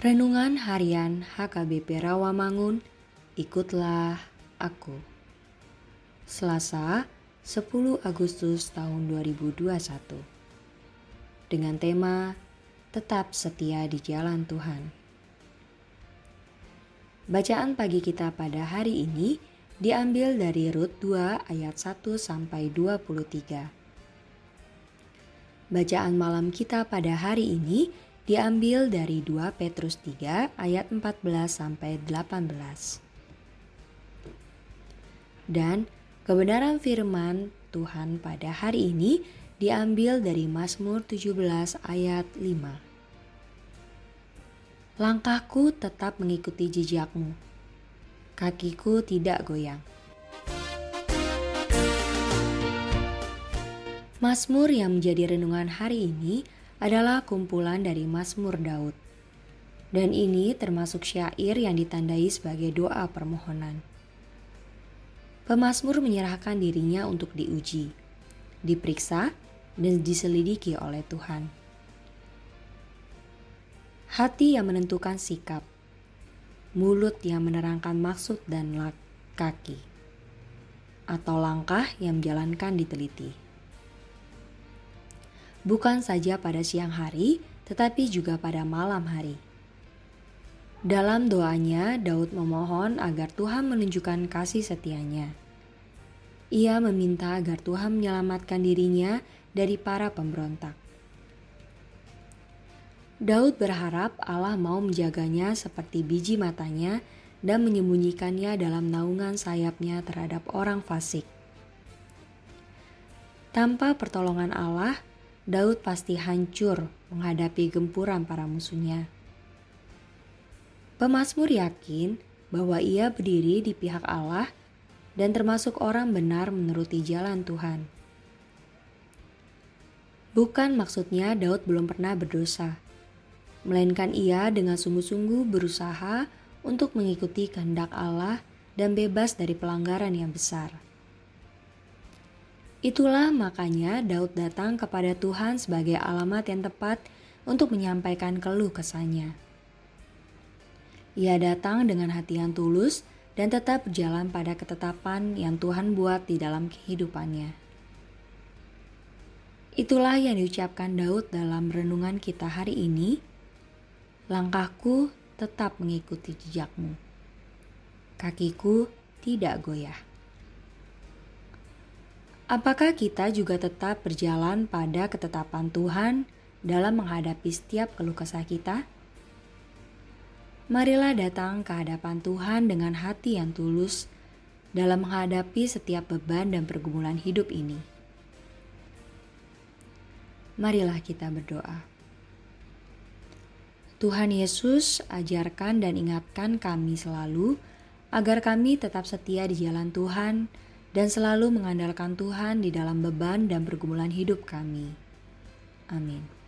Renungan Harian HKBP Rawamangun, ikutlah aku. Selasa, 10 Agustus tahun 2021. Dengan tema Tetap setia di jalan Tuhan. Bacaan pagi kita pada hari ini diambil dari Rut 2 ayat 1 sampai 23. Bacaan malam kita pada hari ini diambil dari 2 Petrus 3 ayat 14 sampai 18. Dan kebenaran firman Tuhan pada hari ini diambil dari Mazmur 17 ayat 5. Langkahku tetap mengikuti jejakmu. Kakiku tidak goyang. Mazmur yang menjadi renungan hari ini adalah kumpulan dari Mazmur Daud. Dan ini termasuk syair yang ditandai sebagai doa permohonan. Pemazmur menyerahkan dirinya untuk diuji, diperiksa, dan diselidiki oleh Tuhan. Hati yang menentukan sikap, mulut yang menerangkan maksud dan kaki, atau langkah yang menjalankan diteliti bukan saja pada siang hari, tetapi juga pada malam hari. Dalam doanya, Daud memohon agar Tuhan menunjukkan kasih setianya. Ia meminta agar Tuhan menyelamatkan dirinya dari para pemberontak. Daud berharap Allah mau menjaganya seperti biji matanya dan menyembunyikannya dalam naungan sayapnya terhadap orang fasik. Tanpa pertolongan Allah, Daud pasti hancur menghadapi gempuran para musuhnya. Pemasmur yakin bahwa ia berdiri di pihak Allah dan termasuk orang benar menuruti jalan Tuhan. Bukan maksudnya Daud belum pernah berdosa, melainkan ia dengan sungguh-sungguh berusaha untuk mengikuti kehendak Allah dan bebas dari pelanggaran yang besar. Itulah makanya Daud datang kepada Tuhan sebagai alamat yang tepat untuk menyampaikan keluh kesahnya. Ia datang dengan hati yang tulus dan tetap berjalan pada ketetapan yang Tuhan buat di dalam kehidupannya. Itulah yang diucapkan Daud dalam renungan kita hari ini. Langkahku tetap mengikuti jejakmu. Kakiku tidak goyah. Apakah kita juga tetap berjalan pada ketetapan Tuhan dalam menghadapi setiap keluh kesah kita? Marilah datang ke hadapan Tuhan dengan hati yang tulus dalam menghadapi setiap beban dan pergumulan hidup ini. Marilah kita berdoa. Tuhan Yesus, ajarkan dan ingatkan kami selalu agar kami tetap setia di jalan Tuhan dan selalu mengandalkan Tuhan di dalam beban dan pergumulan hidup kami. Amin.